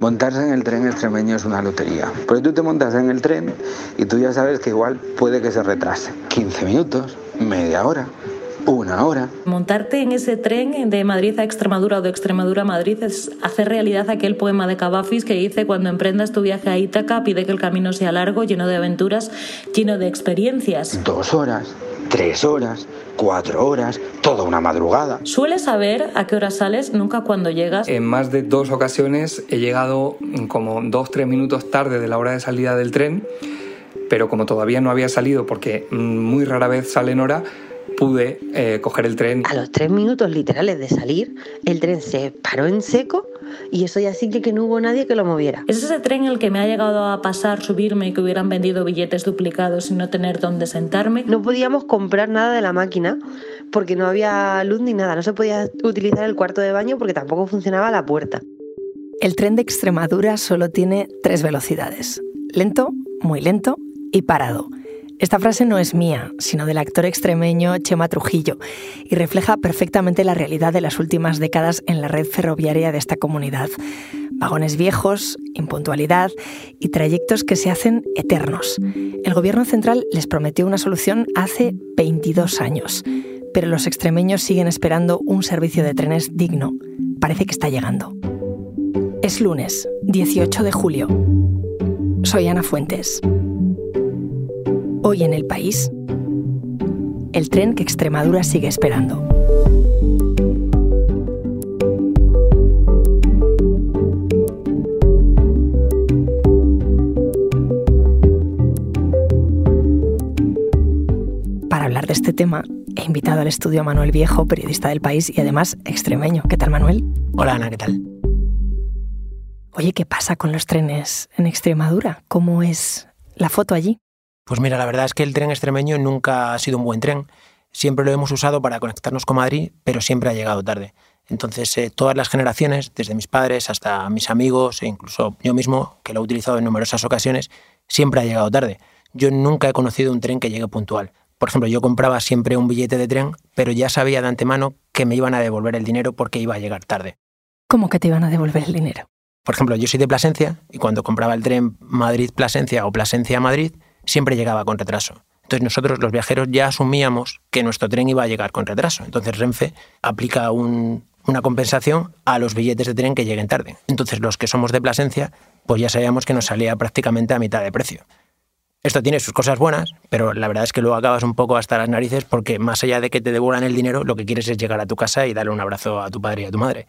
Montarse en el tren extremeño es una lotería. Porque tú te montas en el tren y tú ya sabes que igual puede que se retrase. 15 minutos, media hora, una hora. Montarte en ese tren de Madrid a Extremadura o de Extremadura a Madrid es hacer realidad aquel poema de Cavafis que dice cuando emprendas tu viaje a Ítaca pide que el camino sea largo, lleno de aventuras, lleno de experiencias. Dos horas, tres horas, cuatro horas, toda una madrugada. ¿Sueles saber a qué hora sales? Nunca cuando llegas. En más de dos ocasiones he llegado como dos, tres minutos tarde de la hora de salida del tren, pero como todavía no había salido porque muy rara vez sale en hora, pude eh, coger el tren. A los tres minutos literales de salir, el tren se paró en seco y eso ya sí que no hubo nadie que lo moviera. Es ese tren el que me ha llegado a pasar subirme y que hubieran vendido billetes duplicados y no tener dónde sentarme. No podíamos comprar nada de la máquina porque no había luz ni nada, no se podía utilizar el cuarto de baño porque tampoco funcionaba la puerta. El tren de Extremadura solo tiene tres velocidades, lento, muy lento y parado. Esta frase no es mía, sino del actor extremeño Chema Trujillo, y refleja perfectamente la realidad de las últimas décadas en la red ferroviaria de esta comunidad. Vagones viejos, impuntualidad y trayectos que se hacen eternos. El gobierno central les prometió una solución hace 22 años, pero los extremeños siguen esperando un servicio de trenes digno. Parece que está llegando. Es lunes, 18 de julio. Soy Ana Fuentes. Hoy en el país, el tren que Extremadura sigue esperando. Para hablar de este tema, he invitado al estudio a Manuel Viejo, periodista del país y además extremeño. ¿Qué tal, Manuel? Hola, Ana, ¿qué tal? Oye, ¿qué pasa con los trenes en Extremadura? ¿Cómo es la foto allí? Pues mira, la verdad es que el tren extremeño nunca ha sido un buen tren. Siempre lo hemos usado para conectarnos con Madrid, pero siempre ha llegado tarde. Entonces, eh, todas las generaciones, desde mis padres hasta mis amigos e incluso yo mismo, que lo he utilizado en numerosas ocasiones, siempre ha llegado tarde. Yo nunca he conocido un tren que llegue puntual. Por ejemplo, yo compraba siempre un billete de tren, pero ya sabía de antemano que me iban a devolver el dinero porque iba a llegar tarde. ¿Cómo que te iban a devolver el dinero? Por ejemplo, yo soy de Plasencia y cuando compraba el tren Madrid-Plasencia o Plasencia-Madrid, siempre llegaba con retraso. Entonces nosotros los viajeros ya asumíamos que nuestro tren iba a llegar con retraso. Entonces Renfe aplica una compensación a los billetes de tren que lleguen tarde. Entonces los que somos de Plasencia, pues ya sabíamos que nos salía prácticamente a mitad de precio. Esto tiene sus cosas buenas, pero la verdad es que luego acabas un poco hasta las narices porque más allá de que te devuelvan el dinero, lo que quieres es llegar a tu casa y darle un abrazo a tu padre y a tu madre.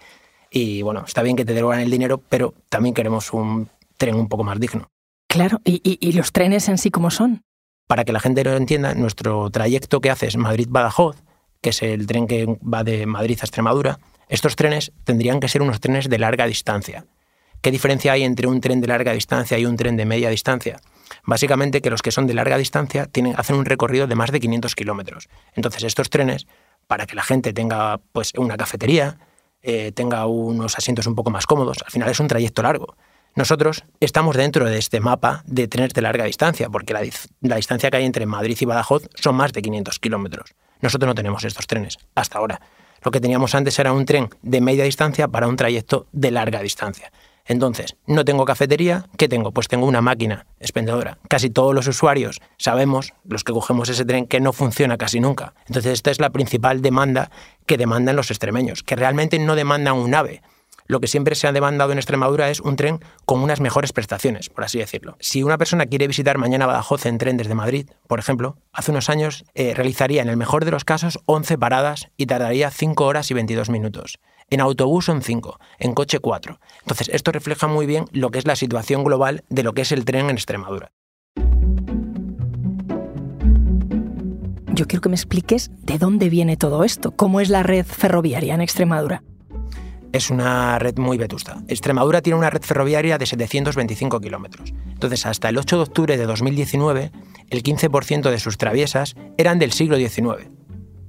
Y bueno, está bien que te devuelvan el dinero, pero también queremos un tren un poco más digno. Claro, ¿Y, los trenes en sí cómo son? Para que la gente lo entienda, nuestro trayecto que hace es Madrid-Badajoz, que es el tren que va de Madrid a Extremadura, estos trenes tendrían que ser unos trenes de larga distancia. ¿Qué diferencia hay entre un tren de larga distancia y un tren de media distancia? Básicamente que los que son de larga distancia tienen, hacen un recorrido de más de 500 kilómetros. Entonces estos trenes, para que la gente tenga pues, una cafetería, eh, tenga unos asientos un poco más cómodos, al final es un trayecto largo. Nosotros estamos dentro de este mapa de trenes de larga distancia, porque la, distancia que hay entre Madrid y Badajoz son más de 500 kilómetros. Nosotros no tenemos estos trenes hasta ahora. Lo que teníamos antes era un tren de media distancia para un trayecto de larga distancia. Entonces, no tengo cafetería, ¿qué tengo? Pues tengo una máquina expendedora. Casi todos los usuarios sabemos, los que cogemos ese tren, que no funciona casi nunca. Entonces, esta es la principal demanda que demandan los extremeños, que realmente no demandan un AVE, lo que siempre se ha demandado en Extremadura es un tren con unas mejores prestaciones, por así decirlo. Si una persona quiere visitar mañana Badajoz en tren desde Madrid, por ejemplo, hace unos años eh, realizaría en el mejor de los casos 11 paradas y tardaría 5 horas y 22 minutos. En autobús son 5, en coche 4. Entonces, esto refleja muy bien lo que es la situación global de lo que es el tren en Extremadura. Yo quiero que me expliques de dónde viene todo esto, cómo es la red ferroviaria en Extremadura es una red muy vetusta. Extremadura tiene una red ferroviaria de 725 kilómetros. Entonces, hasta el 8 de octubre de 2019, el 15% de sus traviesas eran del siglo XIX.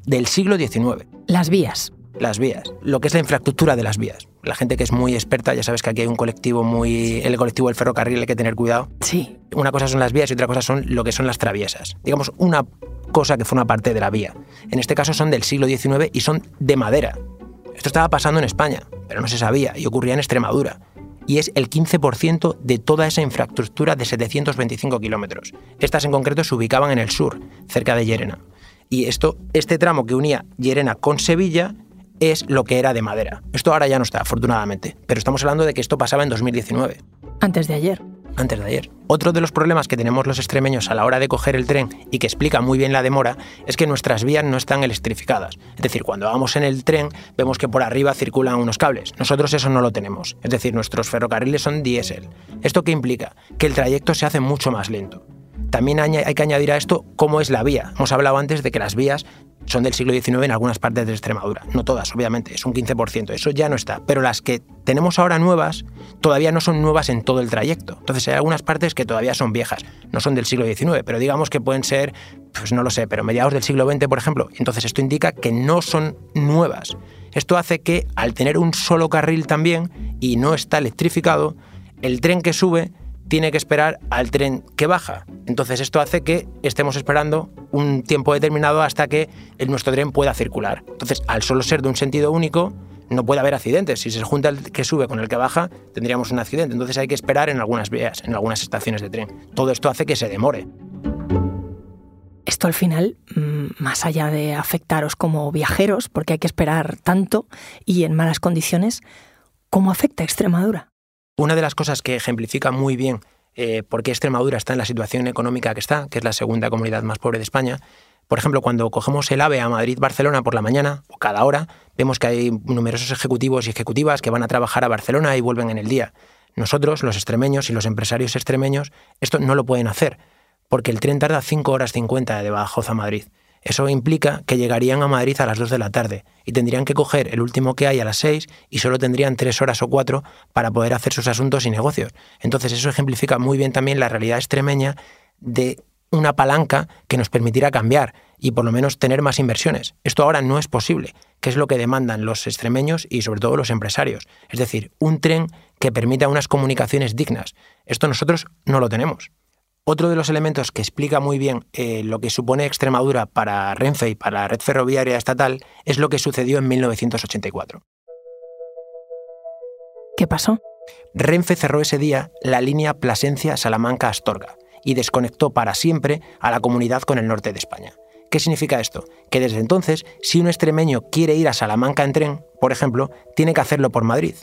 Del siglo XIX. Las vías. Las vías. Lo que es la infraestructura de las vías. La gente que es muy experta, ya sabes que aquí hay un colectivo muy... El colectivo del ferrocarril hay que tener cuidado. Sí. Una cosa son las vías y otra cosa son lo que son las traviesas. Digamos, una cosa que fue una parte de la vía. En este caso son del siglo XIX y son de madera. Esto estaba pasando en España, pero no se sabía y ocurría en Extremadura. y es el 15% de toda esa infraestructura de 725 kilómetros. Estas en concreto se ubicaban en el sur, cerca de Llerena. Y esto, este tramo que unía Llerena con Sevilla es lo que era de madera. Esto ahora ya no está, afortunadamente, pero estamos hablando de que esto pasaba en 2019. Antes de ayer antes de ayer. Otro de los problemas que tenemos los extremeños a la hora de coger el tren y que explica muy bien la demora es que nuestras vías no están electrificadas. Es decir, cuando vamos en el tren vemos que por arriba circulan unos cables. Nosotros eso no lo tenemos. Es decir, nuestros ferrocarriles son diésel. ¿Esto qué implica? Que el trayecto se hace mucho más lento. También hay que añadir a esto cómo es la vía. Hemos hablado antes de que las vías son del siglo XIX en algunas partes de Extremadura. No todas, obviamente, es un 15%, eso ya no está. Pero las que tenemos ahora nuevas todavía no son nuevas en todo el trayecto. Entonces hay algunas partes que todavía son viejas, no son del siglo XIX, pero digamos que pueden ser, pues no lo sé, pero mediados del siglo XX, por ejemplo. Entonces esto indica que no son nuevas. Esto hace que al tener un solo carril también y no está electrificado, el tren que sube tiene que esperar al tren que baja. Entonces esto hace que estemos esperando un tiempo determinado hasta que nuestro tren pueda circular. Entonces, al solo ser de un sentido único, no puede haber accidentes. Si se junta el que sube con el que baja, tendríamos un accidente. Entonces hay que esperar en algunas vías, en algunas estaciones de tren. Todo esto hace que se demore. Esto al final, mm, más allá de afectaros como viajeros, porque hay que esperar tanto y en malas condiciones, ¿cómo afecta a Extremadura? Una de las cosas que ejemplifica muy bien eh, por qué Extremadura está en la situación económica que está, que es la segunda comunidad más pobre de España, por ejemplo, cuando cogemos el AVE a Madrid-Barcelona por la mañana o cada hora, vemos que hay numerosos ejecutivos y ejecutivas que van a trabajar a Barcelona y vuelven en el día. Nosotros, los extremeños y los empresarios extremeños, esto no lo pueden hacer, porque el tren tarda 5 horas 50 de Badajoz a Madrid. Eso implica que llegarían a Madrid a las 2 de la tarde y tendrían que coger el último que hay a las 6 y solo tendrían 3 horas o 4 para poder hacer sus asuntos y negocios. Entonces eso ejemplifica muy bien también la realidad extremeña de una palanca que nos permitirá cambiar y por lo menos tener más inversiones. Esto ahora no es posible, que es lo que demandan los extremeños y sobre todo los empresarios. Es decir, un tren que permita unas comunicaciones dignas. Esto nosotros no lo tenemos. Otro de los elementos que explica muy bien eh, lo que supone Extremadura para Renfe y para la red ferroviaria estatal es lo que sucedió en 1984. ¿Qué pasó? Renfe cerró ese día la línea Plasencia-Salamanca-Astorga y desconectó para siempre a la comunidad con el norte de España. ¿Qué significa esto? Que desde entonces, si un extremeño quiere ir a Salamanca en tren, por ejemplo, tiene que hacerlo por Madrid.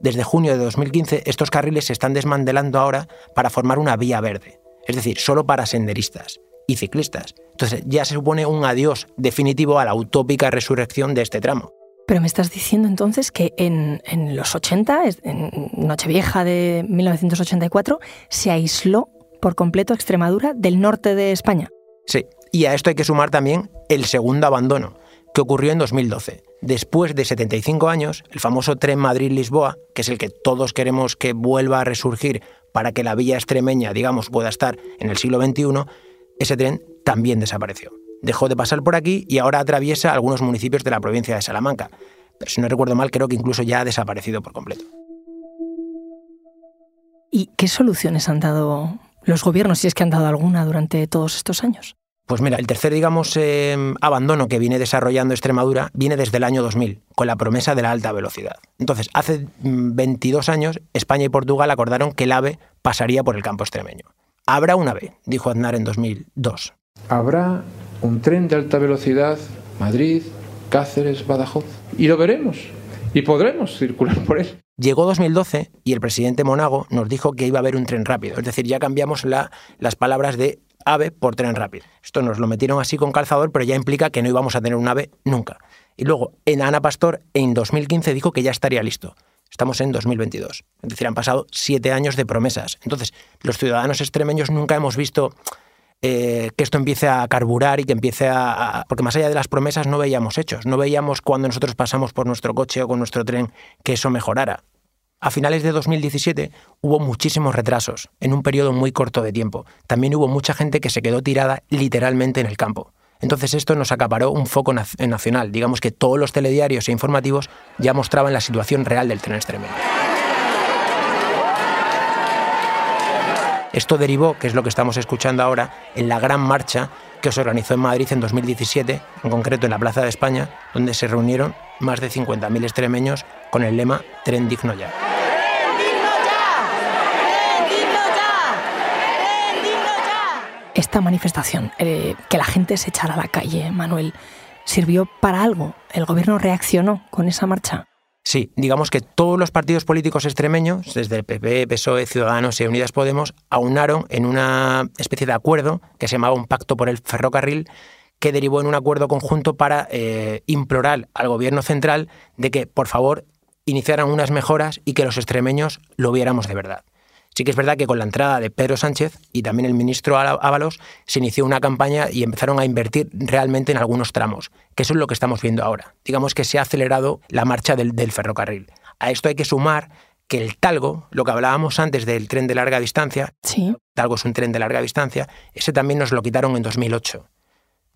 Desde junio de 2015, estos carriles se están desmantelando ahora para formar una vía verde es decir, solo para senderistas y ciclistas. Entonces ya se supone un adiós definitivo a la utópica resurrección de este tramo. Pero me estás diciendo entonces que en, los 80, en Nochevieja de 1984, se aisló por completo Extremadura del norte de España. Sí, y a esto hay que sumar también el segundo abandono, que ocurrió en 2012. Después de 75 años, el famoso tren Madrid-Lisboa, que es el que todos queremos que vuelva a resurgir para que la villa extremeña, digamos, pueda estar en el siglo XXI, ese tren también desapareció. Dejó de pasar por aquí y ahora atraviesa algunos municipios de la provincia de Salamanca. Pero si no recuerdo mal, creo que incluso ya ha desaparecido por completo. ¿Y qué soluciones han dado los gobiernos, si es que han dado alguna durante todos estos años? Pues mira, el tercer, digamos, em, abandono que viene desarrollando Extremadura viene desde el año 2000, con la promesa de la alta velocidad. Entonces, hace 22 mm, años, España y Portugal acordaron que el AVE pasaría por el campo extremeño. Habrá un AVE, dijo Aznar en 2002. Habrá un tren de alta velocidad Madrid, Cáceres, Badajoz. Y lo veremos. Y podremos circular por él. Llegó 2012 y el presidente Monago nos dijo que iba a haber un tren rápido. Es decir, ya cambiamos las palabras de AVE por tren rápido. Esto nos lo metieron así con calzador, pero ya implica que no íbamos a tener un AVE nunca. Y luego, en Ana Pastor, en 2015 dijo que ya estaría listo. Estamos en 2022. Es decir, han pasado siete años de promesas. Entonces, los ciudadanos extremeños nunca hemos visto eh, que esto empiece a carburar y que empiece a, Porque más allá de las promesas no veíamos hechos. No veíamos cuando nosotros pasamos por nuestro coche o con nuestro tren que eso mejorara. A finales de 2017 hubo muchísimos retrasos en un periodo muy corto de tiempo. También hubo mucha gente que se quedó tirada literalmente en el campo. Entonces esto nos acaparó un foco nacional. Digamos que todos los telediarios e informativos ya mostraban la situación real del tren extremeño. Esto derivó, que es lo que estamos escuchando ahora, en la gran marcha que se organizó en Madrid en 2017, en concreto en la Plaza de España, donde se reunieron más de 50.000 extremeños con el lema Tren digno ya. Esta manifestación, eh, que la gente se echara a la calle, Manuel, ¿sirvió para algo? ¿El gobierno reaccionó con esa marcha? Sí, digamos que todos los partidos políticos extremeños, desde el PP, PSOE, Ciudadanos y Unidas Podemos, aunaron en una especie de acuerdo que se llamaba un pacto por el ferrocarril, que derivó en un acuerdo conjunto para eh, implorar al gobierno central de que, por favor, iniciaran unas mejoras y que los extremeños lo viéramos de verdad. Sí que es verdad que con la entrada de Pedro Sánchez y también el ministro Ábalos se inició una campaña y empezaron a invertir realmente en algunos tramos, que eso es lo que estamos viendo ahora. Digamos que se ha acelerado la marcha del, ferrocarril. A esto hay que sumar que el Talgo, lo que hablábamos antes del tren de larga distancia, sí. Talgo es un tren de larga distancia, ese también nos lo quitaron en 2008,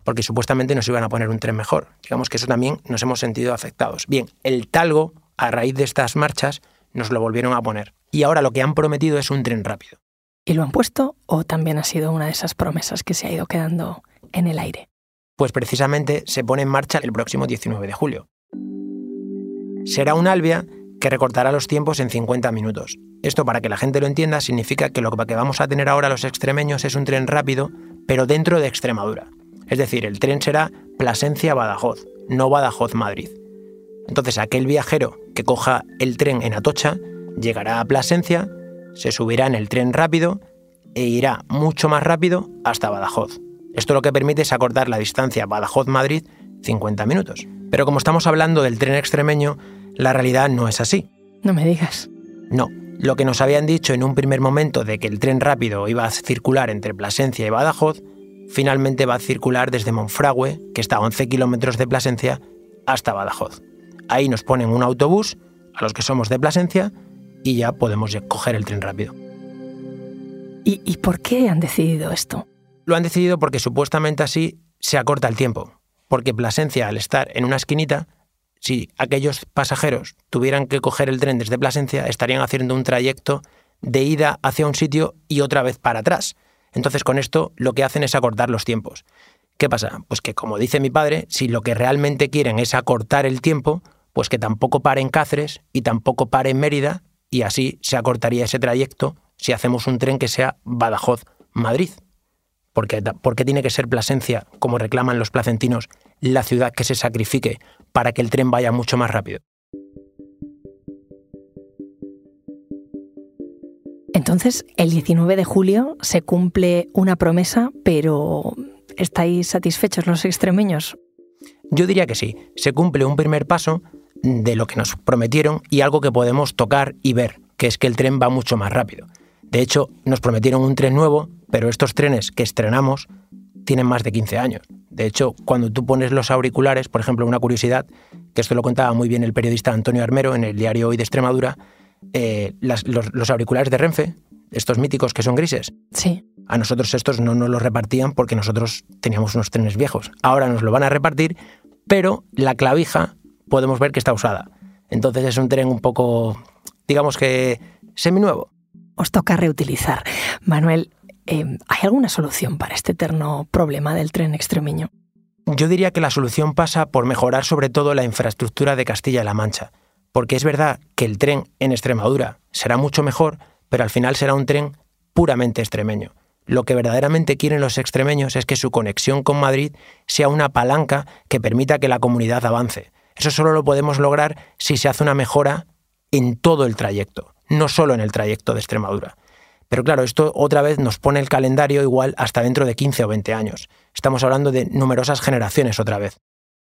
porque supuestamente nos iban a poner un tren mejor. Digamos que eso también nos hemos sentido afectados. Bien, el Talgo, a raíz de estas marchas, nos lo volvieron a poner y ahora lo que han prometido es un tren rápido. ¿Y lo han puesto o también ha sido una de esas promesas que se ha ido quedando en el aire? Pues precisamente se pone en marcha el próximo 19 de julio. Será un Albia que recortará los tiempos en 50 minutos. Esto, para que la gente lo entienda, significa que lo que vamos a tener ahora los extremeños es un tren rápido, pero dentro de Extremadura. Es decir, el tren será Plasencia-Badajoz, no Badajoz-Madrid. Entonces, aquel viajero que coja el tren en Atocha llegará a Plasencia, se subirá en el tren rápido e irá mucho más rápido hasta Badajoz. Esto lo que permite es acortar la distancia Badajoz-Madrid 50 minutos. Pero como estamos hablando del tren extremeño, la realidad no es así. No me digas. No. Lo que nos habían dicho en un primer momento de que el tren rápido iba a circular entre Plasencia y Badajoz, finalmente va a circular desde Monfragüe, que está a 11 kilómetros de Plasencia, hasta Badajoz. Ahí nos ponen un autobús, a los que somos de Plasencia, y ya podemos coger el tren rápido. ¿Y, por qué han decidido esto? Lo han decidido porque supuestamente así se acorta el tiempo. Porque Plasencia, al estar en una esquinita, si aquellos pasajeros tuvieran que coger el tren desde Plasencia, estarían haciendo un trayecto de ida hacia un sitio y otra vez para atrás. Entonces con esto lo que hacen es acortar los tiempos. ¿Qué pasa? Pues que como dice mi padre, si lo que realmente quieren es acortar el tiempo, pues que tampoco pare en Cáceres y tampoco pare en Mérida y así se acortaría ese trayecto si hacemos un tren que sea Badajoz-Madrid. Porque, ¿Por qué tiene que ser Plasencia, como reclaman los placentinos, la ciudad que se sacrifique para que el tren vaya mucho más rápido? Entonces, el 19 de julio se cumple una promesa, pero ¿estáis satisfechos los extremeños? Yo diría que sí. Se cumple un primer paso de lo que nos prometieron y algo que podemos tocar y ver, que es que el tren va mucho más rápido. De hecho, nos prometieron un tren nuevo, pero estos trenes que estrenamos tienen más de 15 años. De hecho, cuando tú pones los auriculares, por ejemplo, una curiosidad, que esto lo contaba muy bien el periodista Antonio Armero en el diario Hoy de Extremadura, eh, los, auriculares de Renfe, estos míticos que son grises, sí. a nosotros estos no nos los repartían porque nosotros teníamos unos trenes viejos. Ahora nos lo van a repartir, pero la clavija podemos ver que está usada. Entonces es un tren un poco, digamos que, seminuevo. Os toca reutilizar. Manuel, em, ¿hay alguna solución para este eterno problema del tren extremeño? Yo diría que la solución pasa por mejorar sobre todo la infraestructura de Castilla-La Mancha, porque es verdad que el tren en Extremadura será mucho mejor, pero al final será un tren puramente extremeño. Lo que verdaderamente quieren los extremeños es que su conexión con Madrid sea una palanca que permita que la comunidad avance, eso solo lo podemos lograr si se hace una mejora en todo el trayecto, no solo en el trayecto de Extremadura. Pero claro, esto otra vez nos pone el calendario igual hasta dentro de 15 o 20 años. Estamos hablando de numerosas generaciones otra vez.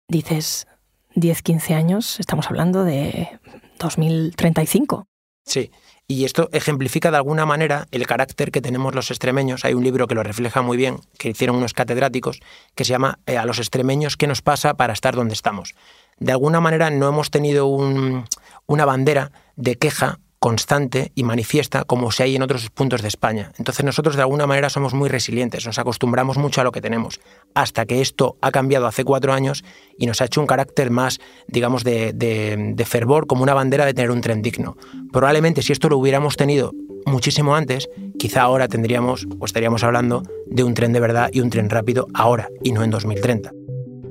Dices 10, 15 años, estamos hablando de 2035. Sí, y esto ejemplifica de alguna manera el carácter que tenemos los extremeños. Hay un libro que lo refleja muy bien, que hicieron unos catedráticos, que se llama eh, A los extremeños, ¿qué nos pasa para estar donde estamos? De alguna manera no hemos tenido una bandera de queja constante y manifiesta como se hay en otros puntos de España. Entonces nosotros de alguna manera somos muy resilientes, nos acostumbramos mucho a lo que tenemos, hasta que esto ha cambiado hace cuatro años y nos ha hecho un carácter más, digamos, de, de fervor, como una bandera de tener un tren digno. Probablemente si esto lo hubiéramos tenido muchísimo antes, quizá ahora tendríamos o estaríamos hablando de un tren de verdad y un tren rápido ahora y no en 2030.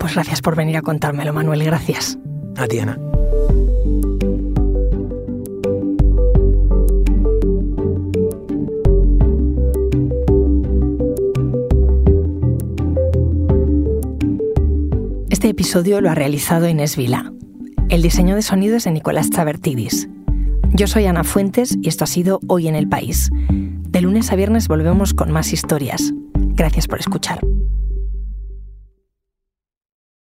Pues gracias por venir a contármelo, Manuel. Gracias. A ti, Ana. Este episodio lo ha realizado Inés Vila. El diseño de sonido es de Nicolás Tabertidis. Yo soy Ana Fuentes y esto ha sido Hoy en el País. De lunes a viernes volvemos con más historias. Gracias por escuchar.